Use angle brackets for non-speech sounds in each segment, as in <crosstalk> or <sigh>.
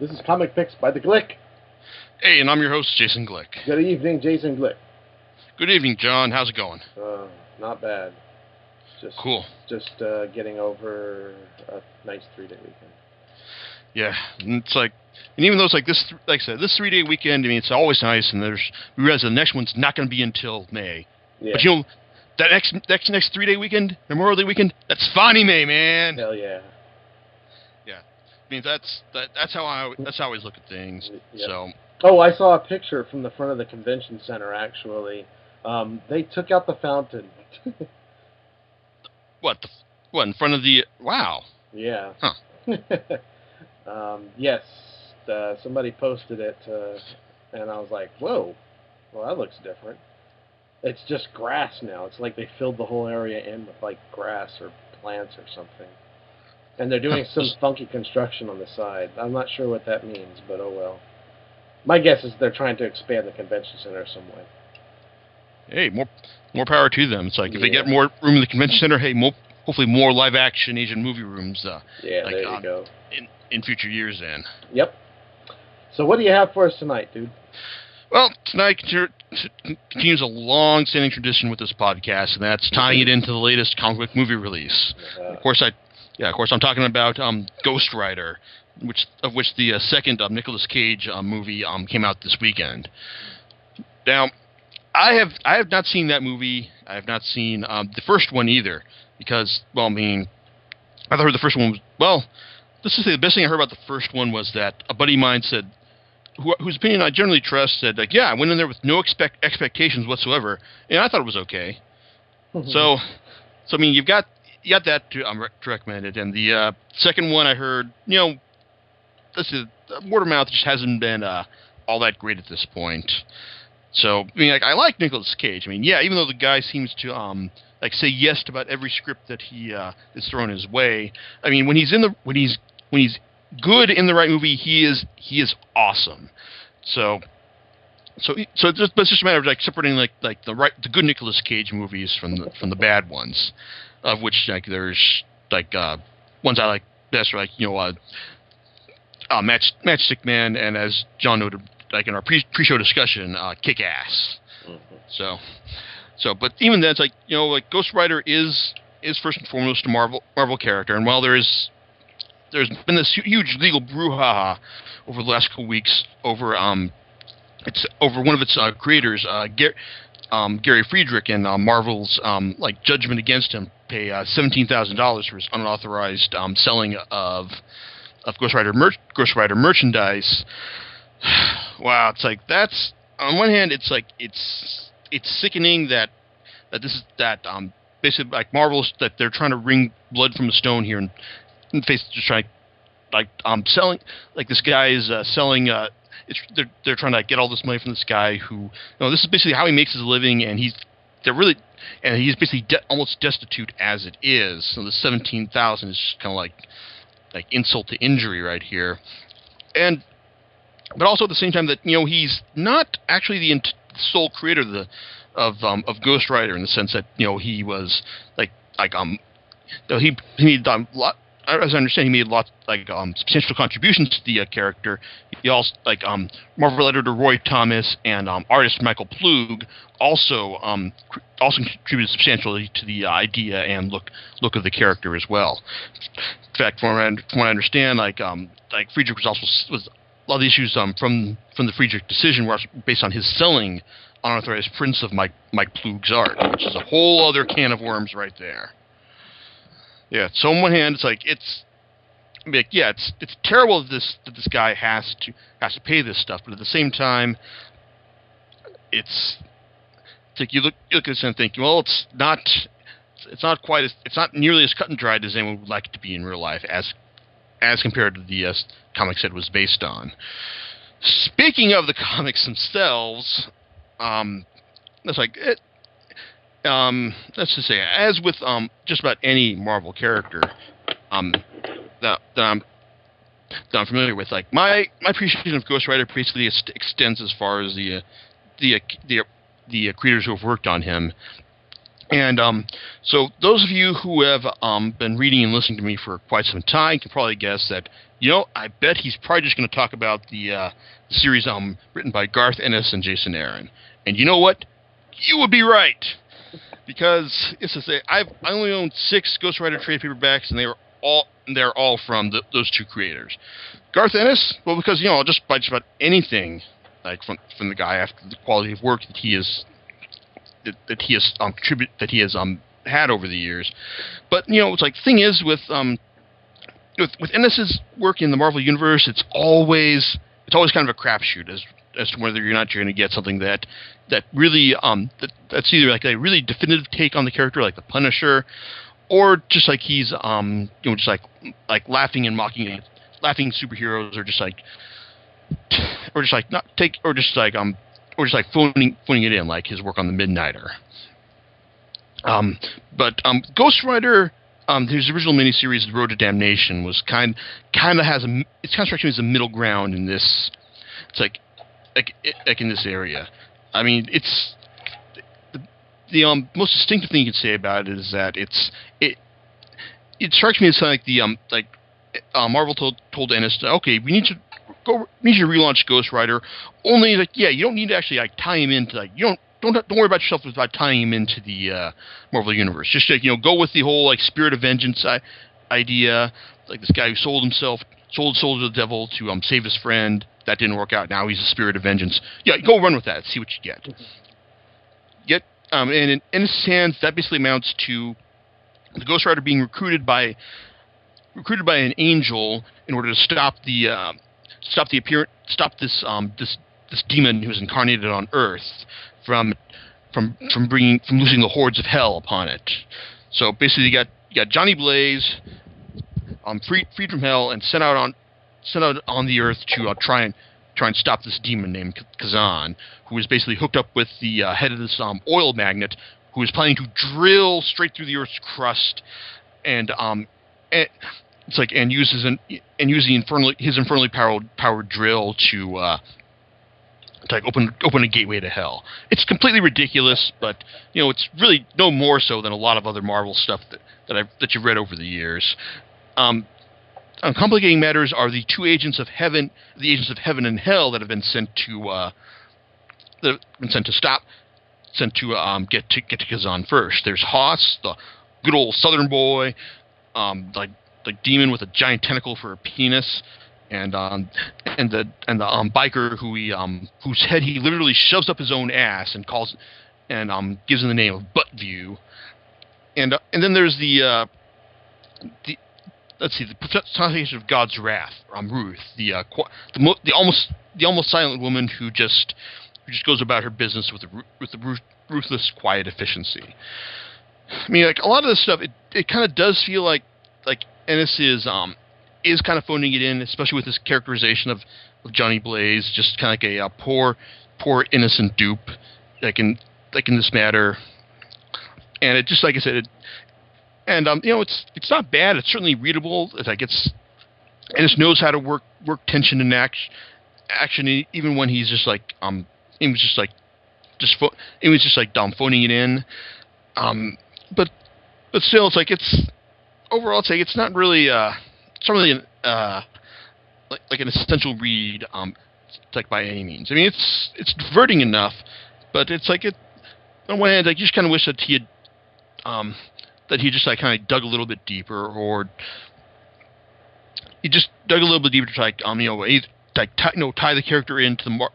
This is Comic Picks by the Glick. Hey, and I'm your host, Jason Glick. Good evening, Jason Glick. Good evening, John. How's it going? Uh, not bad. Just Cool. Just uh, getting over a nice three-day weekend. Yeah, and it's like, and even though it's like this, like I said, this three day weekend. I mean, it's always nice, and there's we realize the next one's not going to be until May. Yeah. But you know, that next next next three day weekend, Memorial Day weekend, that's funny May, man. Hell yeah. I mean, that's that that's how I that's how I always look at things. Yeah. So Oh, I saw a picture from the front of the convention center. Actually, um, they took out the fountain. <laughs> what the what in front of the wow? yeah. Huh. <laughs> um, yes. Uh, somebody posted it, uh, and I was like, "Whoa, well that looks different." It's just grass now. It's like they filled the whole area in with like grass or plants or something. And they're doing <laughs> some funky construction on the side. I'm not sure what that means, but oh well. My guess is they're trying to expand the convention center some way. Hey, more more power to them. It's like if they get more room in the convention center, hey, more, hopefully more live action Asian movie rooms uh, Yeah, Like, there you um, go. in in future years. Then. Yep. So what do you have for us tonight, dude? Well, tonight continues a long-standing tradition with this podcast, and that's tying it into the latest comic book movie release. Uh, Of course, I, yeah, of course, I'm talking about um, Ghost Rider, which of which the uh, second um, Nicolas Cage um, movie um, came out this weekend. Now, I have I have not seen that movie. I have not seen um, the first one either, because well, I mean, I heard the first one was well. Let's just say the best thing I heard about the first one was that a buddy of mine said, who, whose opinion I generally trust, said like, yeah, I went in there with no expect expectations whatsoever, and I thought it was okay. So, so I mean, you've got got that to, um, re- to recommend it, and the uh, second one I heard, you know, this is word of mouth just hasn't been uh, all that great at this point. So, I mean, like I like Nicolas Cage. I mean, yeah, even though the guy seems to um like say yes to about every script that he uh, is thrown his way. I mean, when he's in the when he's when he's good in the right movie, he is he is awesome. So. So, so it's just, it's just a matter of like separating like like the right the good Nicolas Cage movies from the from the bad ones, of which like there's like uh, ones I like best are like you know uh, uh Match Matchstick Man and as John noted like in our pre pre show discussion uh, Kick Ass. Mhm. So, so but even then it's like you know like Ghost Rider is is first and foremost a Marvel Marvel character, and while there is there's been this huge legal brouhaha over the last couple weeks over um it's over one of its uh, creators, uh, Gar- um, Gary Friedrich, and uh, Marvel's um, like judgment against him, pay uh, seventeen thousand dollars for his unauthorized um, selling of of Ghost Rider mer- Ghost Rider merchandise. <sighs> wow, it's like that's on one hand, it's like it's it's sickening that that this is that um basically like Marvel's that they're trying to wring blood from a stone here and, and face just trying like um selling like this guy is uh, selling uh it's they're they're trying to get all this money from this guy who you know this is basically how he makes his living and he's they're really and he's basically de- almost destitute as it is. So the 17,000 is just kind of like like insult to injury right here. And but also at the same time that you know he's not actually the int- sole creator of the of um of Ghost Rider in the sense that you know he was like like um he he um, as I understand, he made lots like um, substantial contributions to the uh, character. He also like um, Marvel editor Roy Thomas and um, artist Michael Ploog also um, cr- also contributed substantially to the idea and look look of the character as well. In fact, from what I, from what I understand, like um, like Friedrich was also was a lot of the issues um, from from the Friedrich decision were based on his selling unauthorized prints of Mike Mike Ploog's art, which is a whole other can of worms right there. Yeah. So on one hand, it's like it's, like, yeah, it's it's terrible that this that this guy has to has to pay this stuff, but at the same time, it's, it's like you look you look at this and think, well, it's not it's not quite as it's not nearly as cut and dried as anyone would like it to be in real life, as as compared to the uh, comics it was based on. Speaking of the comics themselves, um, that's like it, um, let's just say, as with um, just about any Marvel character um, that, that I'm that I'm familiar with, like my my appreciation of Ghost Rider basically ex- extends as far as the uh, the uh, the the uh, creators who have worked on him. And um, so, those of you who have um, been reading and listening to me for quite some time can probably guess that, you know, I bet he's probably just going to talk about the uh, series um, written by Garth Ennis and Jason Aaron. And you know what? You would be right. Because, it's to say, I've, I only own six Ghost Rider trade paperbacks, and they were all they're all from the, those two creators. Garth Ennis, well, because, you know, I'll just by just about anything like from from the guy after the quality of work that he has that, that he has um contribute that he has um had over the years. But you know, it's like the thing is with um with with Ennis's work in the Marvel universe, it's always it's always kind of a crapshoot as as to whether you're not you're going to get something that that really um that, that's either like a really definitive take on the character like the Punisher, or just like he's um you know just like like laughing and mocking laughing superheroes or just like <sniffs> or just like not take or just like um or just like phoning phoning it in like his work on the Midnighter. Um, but um, Ghost Rider, um, his original miniseries, The Road to Damnation, was kind kind of has a it's me as a middle ground in this. It's like like like in this area. I mean, it's the, the um most distinctive thing you can say about it is that it's it it strikes me as like the um like uh, Marvel told told Ennis, okay, we need to go need to relaunch Ghost Rider. Only like yeah, you don't need to actually like tie him into like you don't don't don't worry about yourself about tying him into the uh, Marvel universe. Just like you know, go with the whole like spirit of vengeance idea. Like this guy who sold himself, sold soul to the devil to um save his friend. That didn't work out. Now he's a spirit of vengeance. Yeah, go run with that. See what you get. Get um and in, in his hands, that basically amounts to the Ghost Rider being recruited by recruited by an angel in order to stop the uh, stop the appearance, stop this um, this this demon who's incarnated on Earth from from from bringing from losing the hordes of hell upon it. So basically, you got you got Johnny Blaze, um, freed freed from hell and sent out on sent out on the Earth to uh, try and try and stop this demon named Kazann, who is basically hooked up with the uh, head of this um, oil magnet, who is planning to drill straight through the Earth's crust, and um, and, it's like and uses an and use the infernally his infernally powered powered drill to uh, to like open open a gateway to hell. It's completely ridiculous, but you know it's really no more so than a lot of other Marvel stuff that that I that you've read over the years. Um, complicating matters are the two agents of heaven, the agents of heaven and hell that have been sent to uh, that have been sent to stop, sent to um, get to get to Kazann first. There's Hoss, the good old Southern boy, um, like like demon with a giant tentacle for a penis, and um, and the and the um, biker who he um whose head he literally shoves up his own ass and calls and um gives him the name of Buttview, and uh, and then there's the uh, the let's see the personification of God's wrath, um Ruth, the uh, the, mo- the almost the almost silent woman who just who just goes about her business with the with the ruthless quiet efficiency. I mean, like a lot of this stuff, it it kind of does feel like like Ennis is um is kind of phoning it in, especially with this characterization of, of Johnny Blaze, just kind of like a, a poor poor innocent dupe, like in like in this matter. And it just like I said, it, and um, you know, it's it's not bad. It's certainly readable. It's like it's and it knows how to work work tension and action, action even when he's just like um, he was just like just fo- it was just like dumb phoning it in. Um, but but still, it's like it's overall, it's like it's not really uh, it's not really an, uh, like like an essential read, um, like by any means. I mean, it's it's diverting enough, but it's like it. On one hand, like just kind of wish that he had, um, that he just like kind of dug a little bit deeper, or he just dug a little bit deeper to like um you know like tie, you know tie the character into the Mar-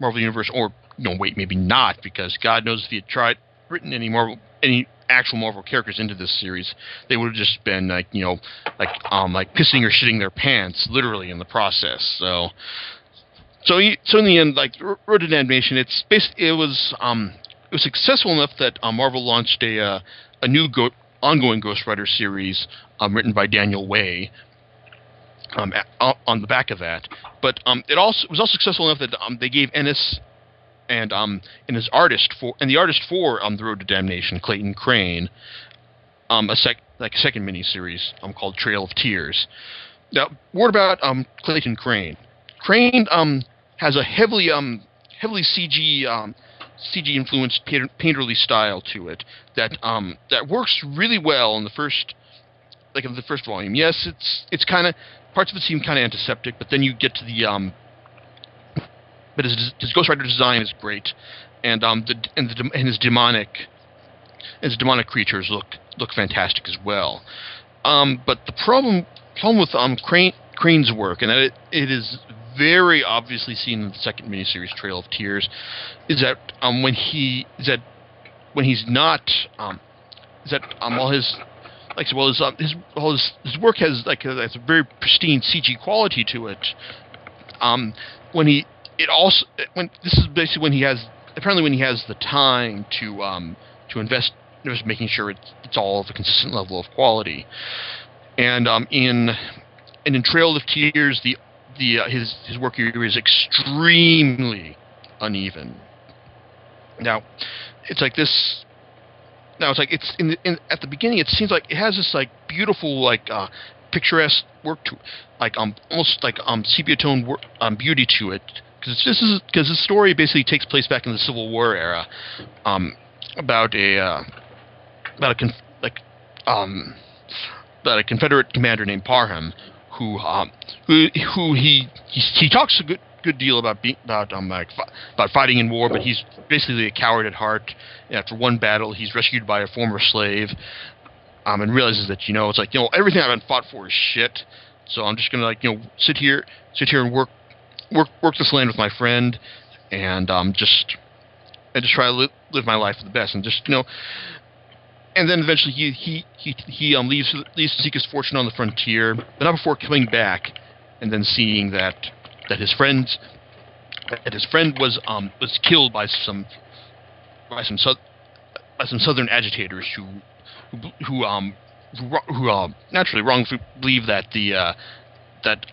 Marvel universe, or no wait maybe not because God knows if he had tried written any Marvel any actual Marvel characters into this series, they would have just been like you know, like um like pissing or shitting their pants literally in the process. So, so so in the end, like Road to Damnation, it's basically it was um it was successful enough that uh, Marvel launched a uh, a new go- ongoing Ghost Rider series um, written by Daniel Way. Um, on the back of that, but um, it also it was also successful enough that um, they gave Ennis and um and his artist for and the artist for um the Road to Damnation, Clayton Crane, um a sec like a second miniseries um called Trail of Tears. Now, what about um Clayton Crane. Crane um has a heavily um heavily CG um CG influenced painterly style to it that um, that works really well in the first like in the first volume. Yes, it's it's kind of parts of it seem kind of antiseptic, but then you get to the um, but his, his Ghost Rider design is great, and um, the and the and his demonic his demonic creatures look look fantastic as well. Um, but the problem problem with um Crane, Crane's work, and that it, it is very obviously seen in the second miniseries Trail of Tears, is that um when he is that when he's not um is that um all his like well his uh, his all his, his work has like a, has a very pristine CG quality to it. Um, when he it also when this is basically when he has apparently when he has the time to um to invest just making sure it's, it's all of a consistent level of quality. And um, in and in Trail of Tears, the the uh, his his work here is extremely uneven. Now, it's like this. Now it's like it's in, the, in at the beginning. It seems like it has this like beautiful like uh, picturesque work to, like um almost like um sepia tone work, um beauty to it. Because this is because the story basically takes place back in the Civil War era, um about a uh, about a conf- like um about a Confederate commander named Parham who um who who he he, he talks a good good deal about being about um like about fighting in war, but he's basically a coward at heart. After one battle, he's rescued by a former slave, um, and realizes that you know it's like you know everything I've been fought for is shit. So I'm just gonna like you know sit here sit here and work work work this land with my friend, and um just and just try to live, live my life for the best, and just you know and then eventually he he he, he um, leaves leaves to seek his fortune on the frontier, but not before coming back, and then seeing that that his friend that his friend was um was killed by some by some by some southern agitators who who, who um who, who uh, naturally wrongfully believe that the uh, that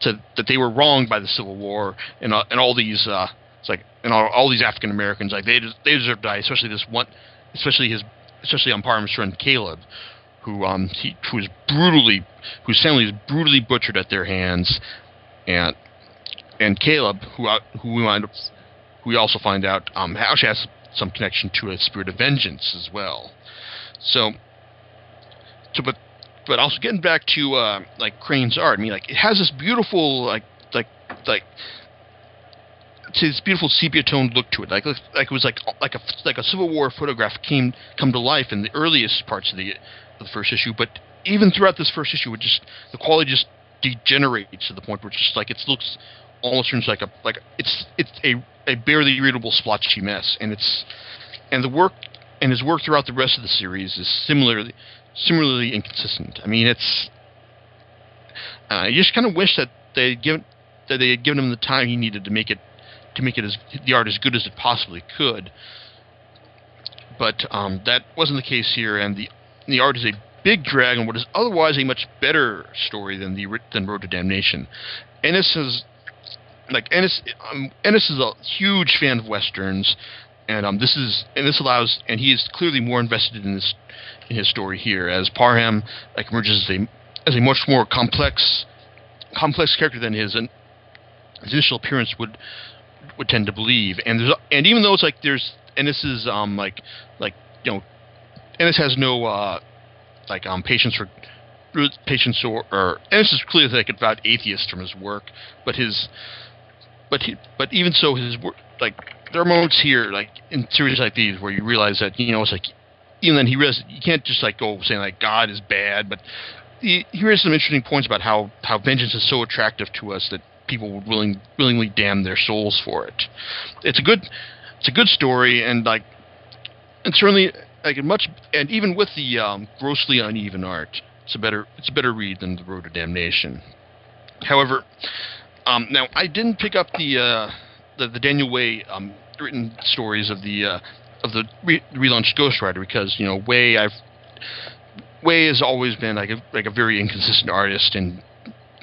to, that they were wronged by the Civil War and uh, and all these uh, it's like and all, all these African Americans like they they deserve to die, especially this one, especially his especially on Parham's friend Caleb, who um he who was brutally whose family was brutally butchered at their hands, and and Caleb who uh, who we wind up we also find out um actually has some connection to a spirit of vengeance as well. So, so but but also getting back to uh, like Crane's art, I mean like it has this beautiful like like like to this beautiful sepia toned look to it, like like it was like like a like a Civil War photograph came come to life in the earliest parts of the of the first issue. But even throughout this first issue, it just the quality just degenerates to the point where it's just like it looks almost turns like a like it's it's a a barely readable splotchy mess, and it's and the work and his work throughout the rest of the series is similarly similarly inconsistent. I mean, it's uh, I just kind of wish that they given that they had given him the time he needed to make it to make it as the art as good as it possibly could. But um, that wasn't the case here, and the the art is a big drag on what is otherwise a much better story than the than Road to Damnation. Ennis is like Ennis. Um, Ennis is a huge fan of westerns, and um, this is and this allows and he is clearly more invested in this in his story here as Parham like emerges as a as a much more complex complex character than his, his initial appearance would would tend to believe. And there's and even though it's like there's and this is um like like you know and this has no uh like um patience for patience or, or and this is clearly like about atheist from his work, but his but he but even so his work like there are moments here like in series like these where you realize that you know it's like even then he realizes you can't just like go saying like God is bad, but he, he has some interesting points about how how vengeance is so attractive to us that people would willing, willingly damn their souls for it. It's a good, it's a good story, and like, and certainly like much, and even with the um, grossly uneven art, it's a better, it's a better read than the Road to Damnation. However, um, now I didn't pick up the uh, the, the, Daniel Way um, written stories of the uh, of the re- relaunched Ghost Rider because you know Way I've Way has always been like a like a very inconsistent artist and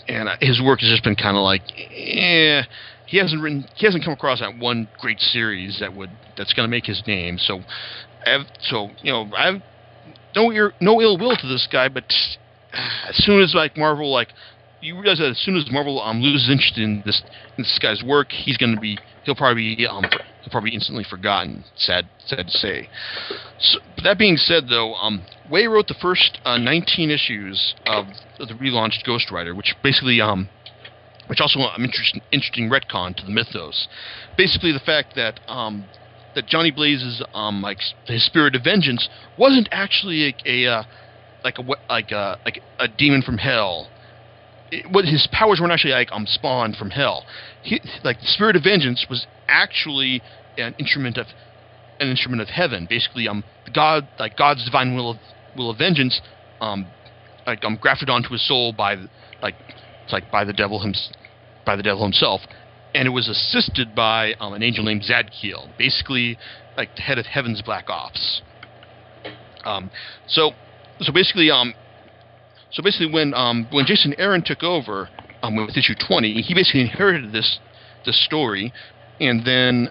and his work has just been kind of like, eh. He hasn't written, he hasn't come across that one great series that would that's going to make his name. So, I've, so you know, I've no ear, no ill will to this guy, but <sighs> as soon as like Marvel like you realize that as soon as Marvel um, loses interest in this in this guy's work, he's going to be he'll probably be um, probably instantly forgotten. Sad, sad to say. So, that being said, though, um, Way wrote the first uh, 19 issues of the relaunched Ghost Rider, which basically um, which also an interesting, interesting retcon to the mythos. Basically, the fact that um, that Johnny Blaze's um, like his spirit of vengeance wasn't actually a, a uh, like a like a like a demon from hell. What his powers weren't actually like I'm spawned from hell. He, like the spirit of vengeance was actually an instrument of an instrument of heaven. Basically, um, God like God's divine will of will of vengeance, um, like um grafted onto his soul by like it's like by the devil him, by the devil himself, and it was assisted by um, an angel named Zadkiel, basically like the head of Heaven's Black Ops. Um, so, so basically, um, so basically, when um, when Jason Aaron took over um, with issue 20, he basically inherited this this story, and then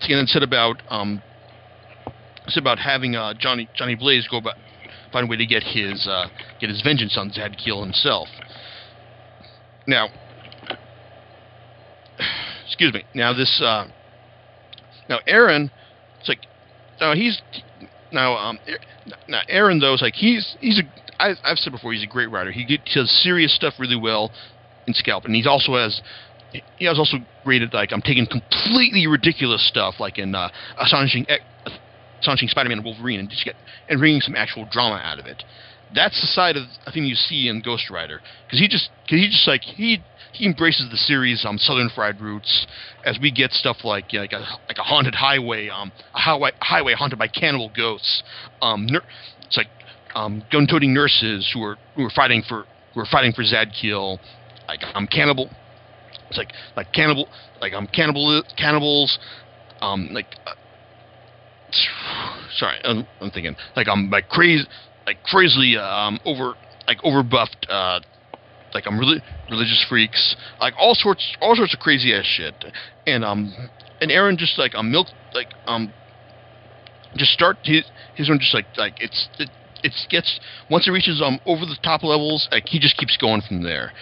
and then said about um, said about having uh, Johnny Johnny Blaze go about find a way to get his uh, get his vengeance on Zadkiel himself. Now, excuse me. Now this, uh, now Aaron, it's like, now he's now um now Aaron though is like he's he's a I, I've said before he's a great writer. He, he does serious stuff really well in Scalp, and he also has he has also graded like I'm taking completely ridiculous stuff like in uh, astonishing astonishing Spider-Man and Wolverine and just get and bringing some actual drama out of it that's the side of the thing you see in Ghost Rider because he just cause he just like he he embraces the series um Southern Fried Roots as we get stuff like like a like a haunted highway um a highway highway haunted by cannibal ghosts um ner- it's like um gun-toting nurses who are who are fighting for who are fighting for Zadkiel. Like um cannibal. It's like like cannibal like um cannibal cannibals. Um like uh, sorry I'm, I'm thinking like um like crazy like crazily um, over like overbuffed uh, like I'm really religious freaks, like all sorts all sorts of crazy ass shit. And um and Aaron just like um milk like um just start his his one just like like it's it, it gets once it reaches um over the top levels like he just keeps going from there.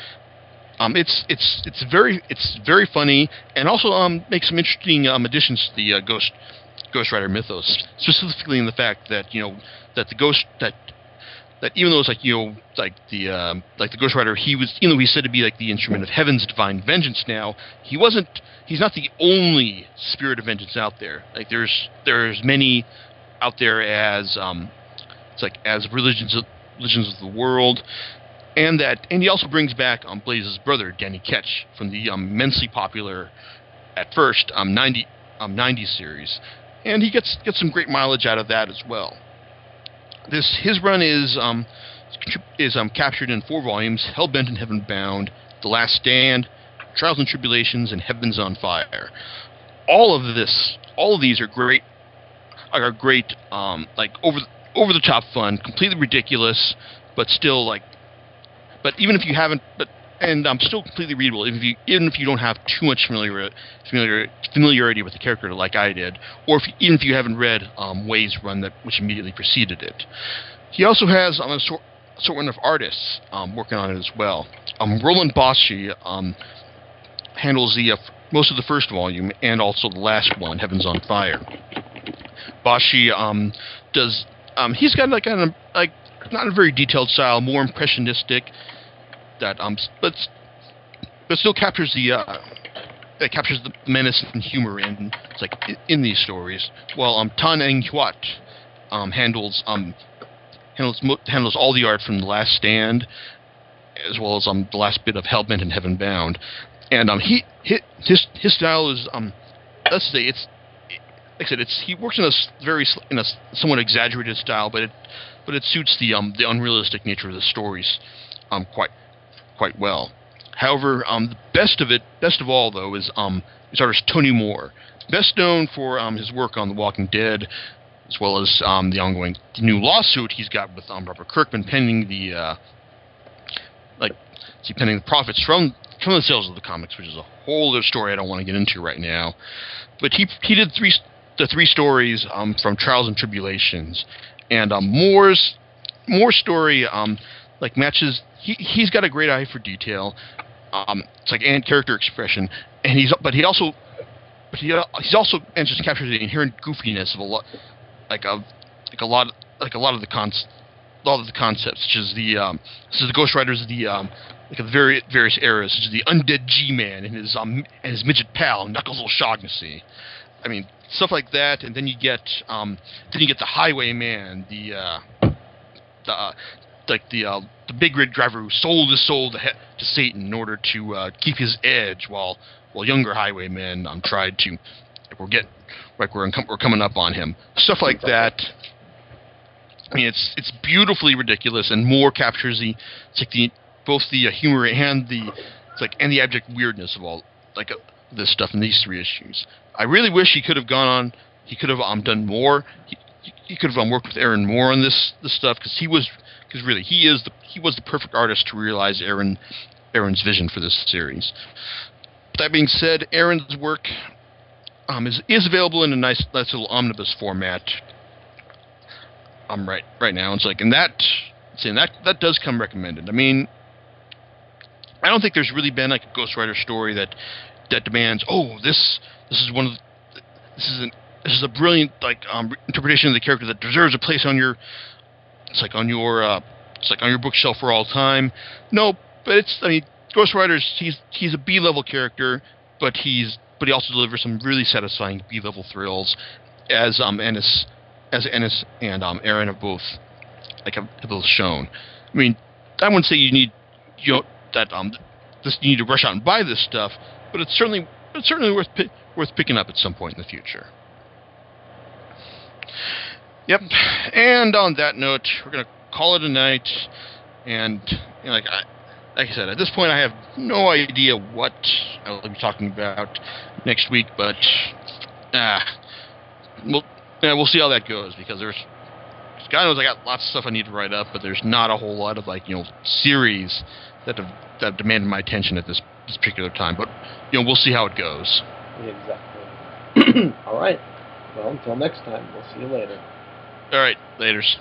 Um, it's it's it's very it's very funny and also um makes some interesting um additions to the uh, Ghost Ghost Rider mythos, specifically in the fact that you know that the ghost that that even though it's like you know like the um, like the Ghost Rider, he was even though he's said to be like the instrument of heaven's divine vengeance. Now he wasn't. He's not the only spirit of vengeance out there. Like there's there's many out there as um, it's like as religions of, religions of the world, and that and he also brings back um, Blaze's brother Danny Ketch from the um, immensely popular at first um 90 um 90 series, and he gets gets some great mileage out of that as well. This his run is um, is um, captured in four volumes: Hellbent and Heaven Bound, The Last Stand, Trials and Tribulations, and Heavens on Fire. All of this, all of these are great, are great, um, like over over the top fun, completely ridiculous, but still like, but even if you haven't, but and I'm still completely readable. If you, even if you don't have too much familiar, familiar, familiarity with the character like I did, or if, even if you haven't read um, Way's run that which immediately preceded it. He also has um, a sort, sort of artists um, working on it as well. Um, Roland Boschi um, handles the uh, most of the first volume and also the last one, Heavens on Fire. Boschi um, does. Um, he's got like a like not a very detailed style, more impressionistic that um, but but still captures the uh, it captures the menace and humor in it's like in these stories. While um, Tan Eng Huat um, handles um handles handles all the art from the Last Stand, as well as um the last bit of Hellbent and Heaven Bound, and um he his his style is um let's say it's like I said it's he works in a very in a somewhat exaggerated style, but it but it suits the um the unrealistic nature of the stories um quite quite well. However, um, the best of it, best of all though, is um, is artist Tony Moore, best known for um, his work on The Walking Dead, as well as um, the ongoing new lawsuit he's got with um, Robert Kirkman pending the uh, like see pending the profits from from the sales of the comics, which is a whole other story I don't want to get into right now. But he he did three the three stories um, from Trials and Tribulations, and um, Moore's Moore's story um, like matches he he's got a great eye for detail. Um, it's like and character expression, and he's but he also but he he's also and just captures the inherent goofiness of a lot, like a like a lot like a lot of the cons, a lot of the concepts, such as the um, this is the Ghost Riders the um, like the very various eras, such as the undead G-Man and his um and his midget pal Knuckles O'Shaughnessy. I mean stuff like that, and then you get um then you get the Highwayman, the uh, the uh, like the uh, the big rig driver who sold his soul to, he- to Satan in order to uh, keep his edge, while while younger highwaymen um, tried to like we're get like we're in, we're coming up on him, stuff like that. I mean, it's it's beautifully ridiculous, and more captures the it's like the both the uh, humor and the it's like and the abject weirdness of all like uh, this stuff in these three issues. I really wish he could have gone on. He could have um done more. He, he- could have um, worked with Aaron more on this this stuff because he was because really he is the he was the perfect artist to realize Aaron Aaron's vision for this series. That being said, Aaron's work um, is is available in a nice nice little omnibus format. Um, right right now it's like and that saying that that does come recommended. I mean, I don't think there's really been like a Ghost Rider story that that demands oh this this is one of the, this is an this is a brilliant like um, interpretation of the character that deserves a place on your it's like on your uh, it's like on your bookshelf for all time. No, but it's I mean Ghost Rider's he's he's a B level character, but he's but he also delivers some really satisfying B level thrills, as um Ennis as Ennis and um Aaron have both like have, have both shown. I mean, I wouldn't say you need you know that um this you need to rush out and buy this stuff, but it's certainly it's certainly worth pi- worth picking up at some point in the future. Yep. And on that note, we're gonna call it a night. And you know, like I, like I said, at this point, I have no idea what I'll be talking about next week. But ah, we'll yeah, we'll see how that goes because there's God knows I got lots of stuff I need to write up, but there's not a whole lot of like you know series that have that have demanded my attention at this, this particular time. But you know, we'll see how it goes. Exactly. <clears throat> All right. Well, until next time, we'll see you later. All right, later's.